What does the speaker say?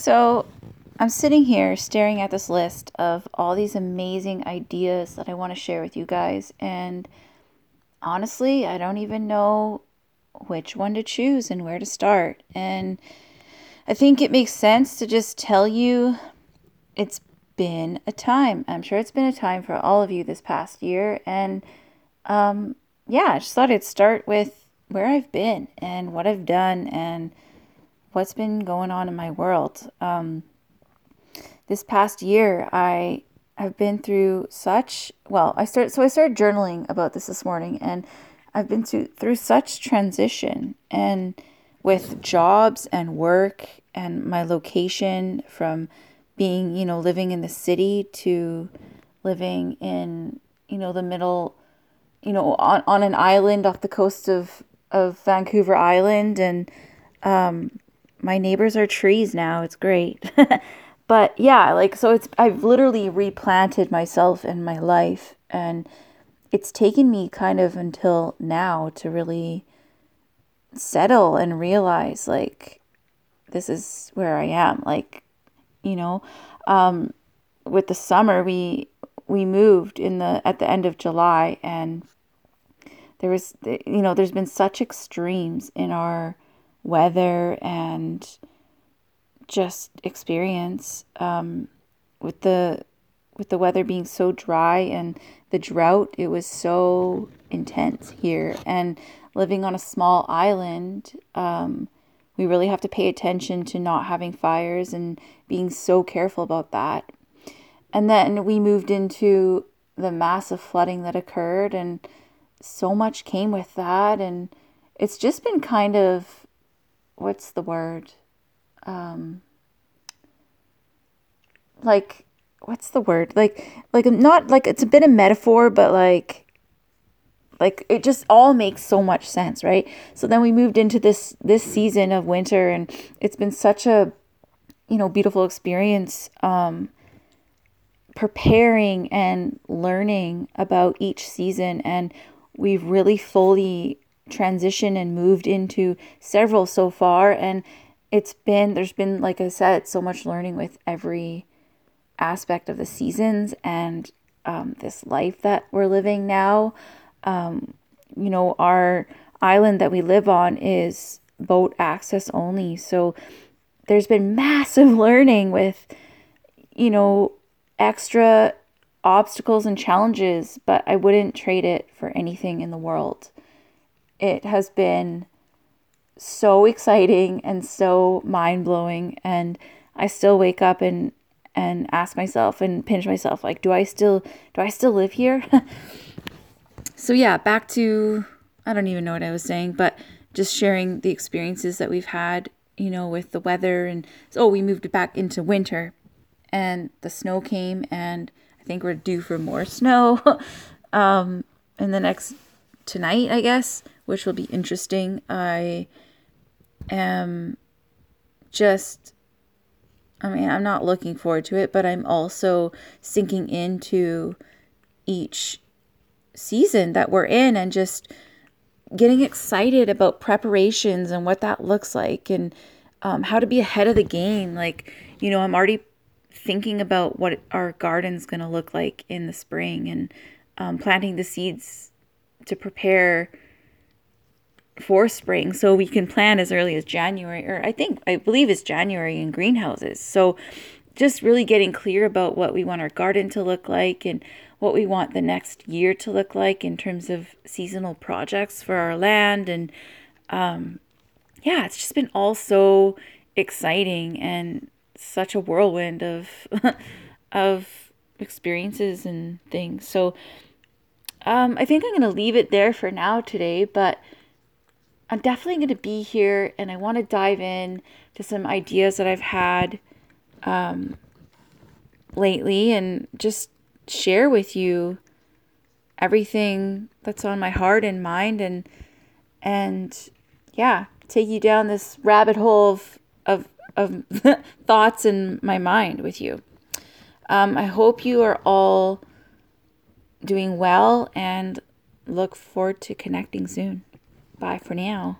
So I'm sitting here staring at this list of all these amazing ideas that I want to share with you guys. And honestly, I don't even know which one to choose and where to start. And I think it makes sense to just tell you it's been a time. I'm sure it's been a time for all of you this past year. And um, yeah, I just thought I'd start with where I've been and what I've done and what's been going on in my world. Um, this past year, I have been through such well. I started so I started journaling about this this morning, and I've been through through such transition and with jobs and work and my location from being you know living in the city to living in you know the middle you know on, on an island off the coast of of Vancouver Island and um my neighbors are trees now. It's great. but yeah, like so it's I've literally replanted myself in my life and it's taken me kind of until now to really settle and realize like this is where I am. Like, you know, um with the summer we we moved in the at the end of July and there was you know there's been such extremes in our weather and just experience um, with the with the weather being so dry and the drought it was so intense here. And living on a small island um, we really have to pay attention to not having fires and being so careful about that. And then we moved into the massive flooding that occurred and so much came with that. And it's just been kind of what's the word? Um, like what's the word? Like like not like it's a bit of metaphor, but like like it just all makes so much sense, right? So then we moved into this this season of winter and it's been such a you know beautiful experience um preparing and learning about each season and we've really fully transition and moved into several so far and it's been there's been like I said so much learning with every aspect of the seasons and um, this life that we're living now. Um, you know our island that we live on is boat access only so there's been massive learning with you know extra obstacles and challenges but I wouldn't trade it for anything in the world it has been so exciting and so mind blowing. And I still wake up and and ask myself and pinch myself like do I still do I still live here? so yeah, back to I don't even know what I was saying, but just sharing the experiences that we've had, you know, with the weather and so oh, we moved back into winter and the snow came and I think we're due for more snow um in the next tonight, I guess which will be interesting. I am just, I mean, I'm not looking forward to it, but I'm also sinking into each season that we're in and just getting excited about preparations and what that looks like and um, how to be ahead of the game. Like, you know, I'm already thinking about what our garden's going to look like in the spring and um, planting the seeds to prepare for spring so we can plant as early as January or I think I believe it's January in greenhouses. So just really getting clear about what we want our garden to look like and what we want the next year to look like in terms of seasonal projects for our land and um, yeah, it's just been all so exciting and such a whirlwind of of experiences and things. So um, I think I'm going to leave it there for now today, but I'm definitely going to be here and I want to dive in to some ideas that I've had um, lately and just share with you everything that's on my heart and mind and and yeah take you down this rabbit hole of of, of thoughts in my mind with you. Um, i hope you are all doing well and look forward to connecting soon Bye for now.